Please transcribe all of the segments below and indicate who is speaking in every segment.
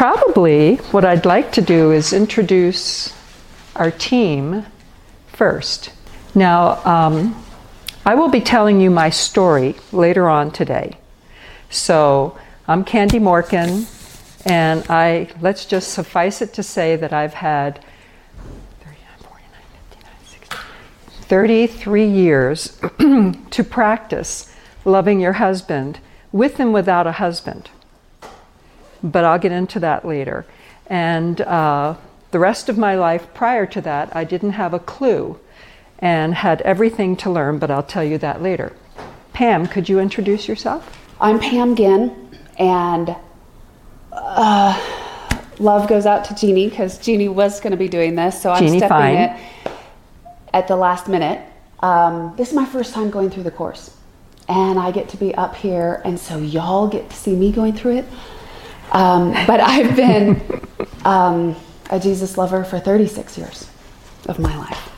Speaker 1: probably what I'd like to do is introduce our team first. Now, um, I will be telling you my story later on today. So, I'm Candy Morgan, and I let's just suffice it to say that I've had 33 years to practice loving your husband with and without a husband. But I'll get into that later. And uh, the rest of my life prior to that, I didn't have a clue and had everything to learn, but I'll tell you that later. Pam, could you introduce yourself?
Speaker 2: I'm Pam Ginn, and uh, love goes out to Jeannie because Jeannie was going to be doing this, so I'm
Speaker 1: Jeannie
Speaker 2: stepping
Speaker 1: Fine.
Speaker 2: it at the last minute. Um, this is my first time going through the course, and I get to be up here, and so y'all get to see me going through it. Um, but I've been um, a Jesus lover for 36 years of my life,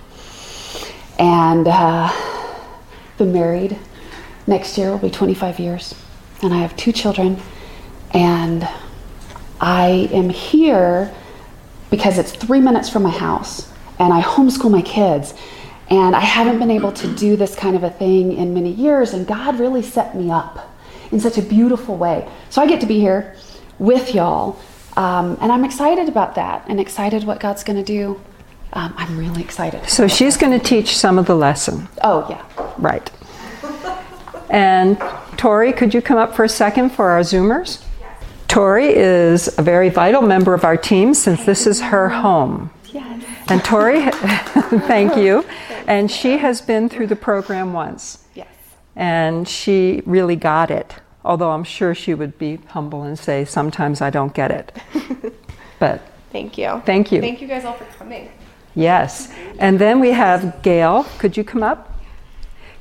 Speaker 2: and uh, been married. Next year will be 25 years, and I have two children, and I am here because it's three minutes from my house and I homeschool my kids. And I haven't been able to do this kind of a thing in many years, and God really set me up in such a beautiful way. So I get to be here with y'all, um, and I'm excited about that and excited what God's going to do. Um, I'm really excited.
Speaker 1: So she's going to teach some of the lesson.
Speaker 2: Oh, yeah.
Speaker 1: Right. And Tori, could you come up for a second for our Zoomers? Tori is a very vital member of our team since this is her home.
Speaker 2: Yes.
Speaker 1: And Tori, thank you. And she has been through the program once.
Speaker 2: Yes.
Speaker 1: And she really got it. Although I'm sure she would be humble and say, sometimes I don't get it. But
Speaker 3: Thank you.
Speaker 1: Thank you.
Speaker 3: Thank you guys all for coming.
Speaker 1: Yes. And then we have Gail. Could you come up?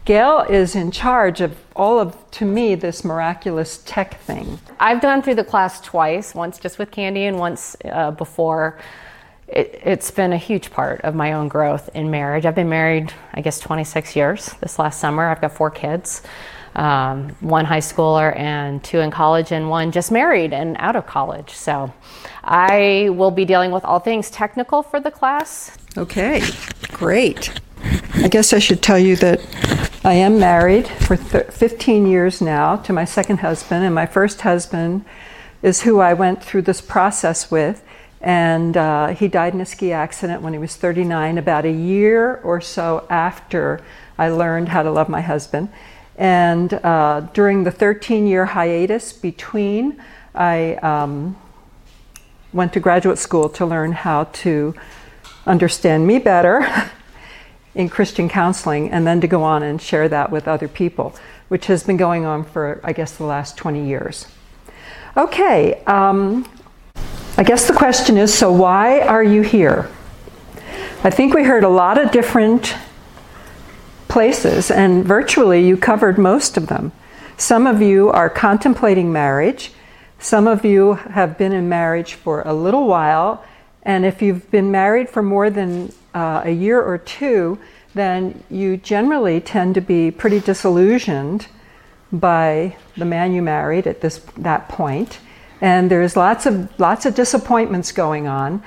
Speaker 1: Gail is in charge of all of, to me, this miraculous tech thing.
Speaker 4: I've gone through the class twice, once just with Candy and once uh, before. It, it's been a huge part of my own growth in marriage. I've been married, I guess, 26 years this last summer. I've got four kids um, one high schooler and two in college, and one just married and out of college. So I will be dealing with all things technical for the class.
Speaker 1: Okay, great. I guess I should tell you that I am married for th- 15 years now to my second husband, and my first husband is who I went through this process with. And uh, he died in a ski accident when he was 39, about a year or so after I learned how to love my husband. And uh, during the 13 year hiatus between, I um, went to graduate school to learn how to understand me better in Christian counseling and then to go on and share that with other people, which has been going on for, I guess, the last 20 years. Okay, um, I guess the question is so why are you here? I think we heard a lot of different places, and virtually you covered most of them. Some of you are contemplating marriage, some of you have been in marriage for a little while, and if you've been married for more than uh, a year or two, then you generally tend to be pretty disillusioned by the man you married at this that point. And there's lots of lots of disappointments going on.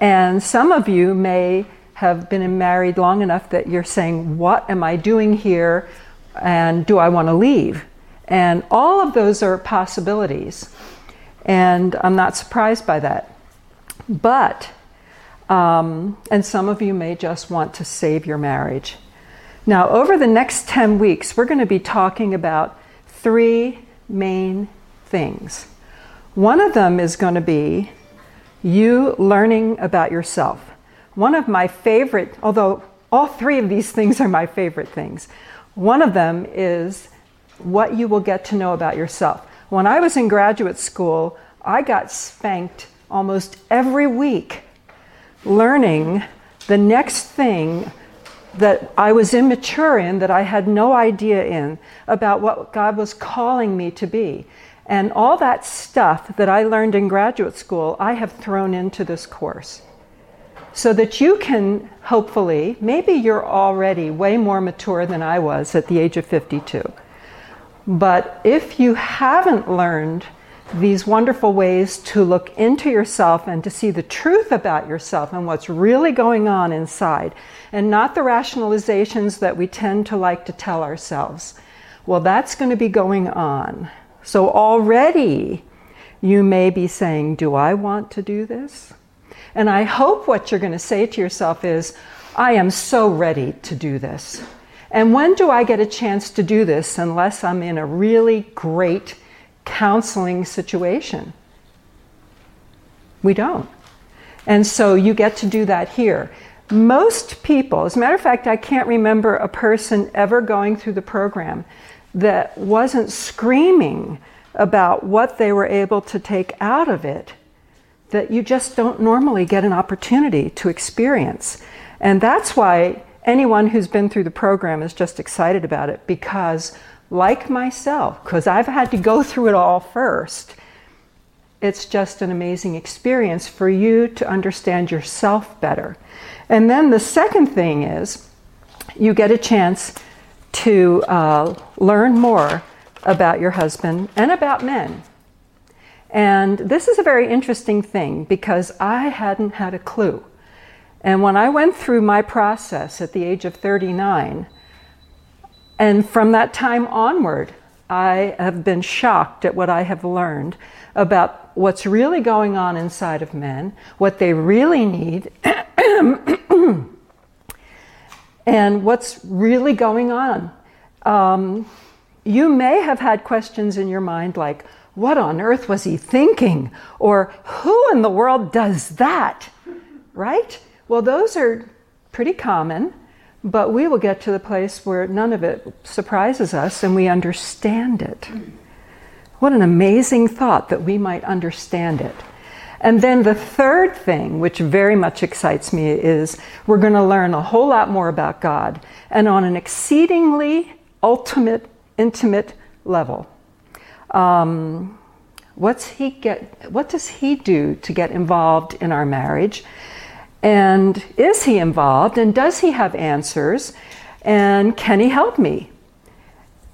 Speaker 1: And some of you may have been married long enough that you're saying what am i doing here? And do i want to leave? And all of those are possibilities. And i'm not surprised by that. But um, and some of you may just want to save your marriage. Now over the next 10 weeks we're going to be talking about three main things. One of them is going to be you learning about yourself. One of my favorite, although all three of these things are my favorite things, one of them is what you will get to know about yourself. When I was in graduate school, I got spanked almost every week learning the next thing that I was immature in, that I had no idea in, about what God was calling me to be. And all that stuff that I learned in graduate school, I have thrown into this course. So that you can hopefully, maybe you're already way more mature than I was at the age of 52. But if you haven't learned these wonderful ways to look into yourself and to see the truth about yourself and what's really going on inside, and not the rationalizations that we tend to like to tell ourselves. Well, that's going to be going on. So already you may be saying, Do I want to do this? And I hope what you're going to say to yourself is, I am so ready to do this. And when do I get a chance to do this unless I'm in a really great counseling situation? We don't. And so you get to do that here. Most people, as a matter of fact, I can't remember a person ever going through the program that wasn't screaming about what they were able to take out of it that you just don't normally get an opportunity to experience. And that's why anyone who's been through the program is just excited about it because, like myself, because I've had to go through it all first, it's just an amazing experience for you to understand yourself better. And then the second thing is you get a chance to uh, learn more about your husband and about men. And this is a very interesting thing because I hadn't had a clue. And when I went through my process at the age of 39, and from that time onward, I have been shocked at what I have learned about what's really going on inside of men, what they really need, and what's really going on. Um, you may have had questions in your mind like, what on earth was he thinking? Or who in the world does that? Right? Well, those are pretty common, but we will get to the place where none of it surprises us and we understand it. What an amazing thought that we might understand it. And then the third thing, which very much excites me, is we're going to learn a whole lot more about God and on an exceedingly ultimate, intimate level. Um, what's he get, what does he do to get involved in our marriage? And is he involved? And does he have answers? And can he help me?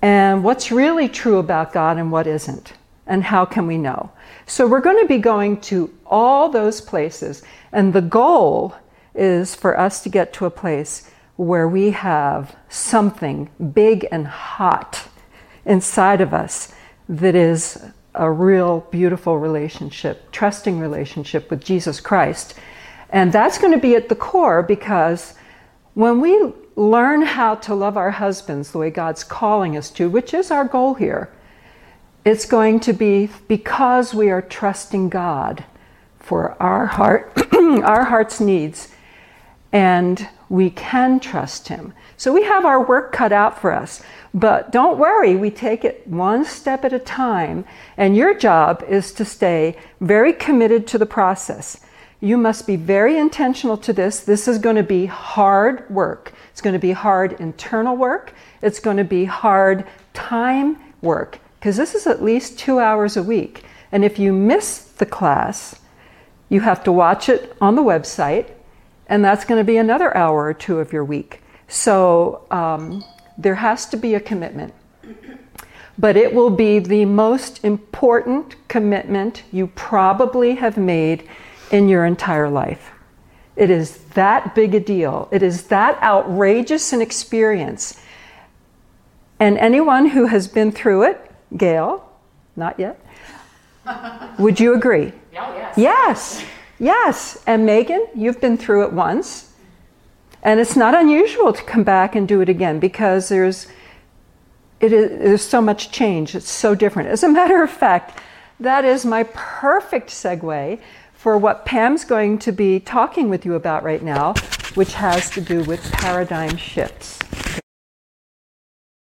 Speaker 1: And what's really true about God and what isn't? And how can we know? So we're going to be going to all those places. And the goal is for us to get to a place where we have something big and hot inside of us that is a real beautiful relationship, trusting relationship with Jesus Christ. And that's going to be at the core because when we learn how to love our husbands the way God's calling us to, which is our goal here, it's going to be because we are trusting God for our heart, our heart's needs, and we can trust Him. So we have our work cut out for us. But don't worry, we take it one step at a time, and your job is to stay very committed to the process. You must be very intentional to this. This is going to be hard work. It's going to be hard internal work. It's going to be hard time work because this is at least two hours a week. And if you miss the class, you have to watch it on the website, and that's going to be another hour or two of your week. So um, there has to be a commitment. But it will be the most important commitment you probably have made in your entire life. It is that big a deal. It is that outrageous an experience. And anyone who has been through it, Gail, not yet, would you agree?
Speaker 4: Oh, yes.
Speaker 1: Yes, yes. And Megan, you've been through it once. And it's not unusual to come back and do it again because there's, it is, there's so much change. It's so different. As a matter of fact, that is my perfect segue for what Pam's going to be talking with you about right now, which has to do with paradigm shifts.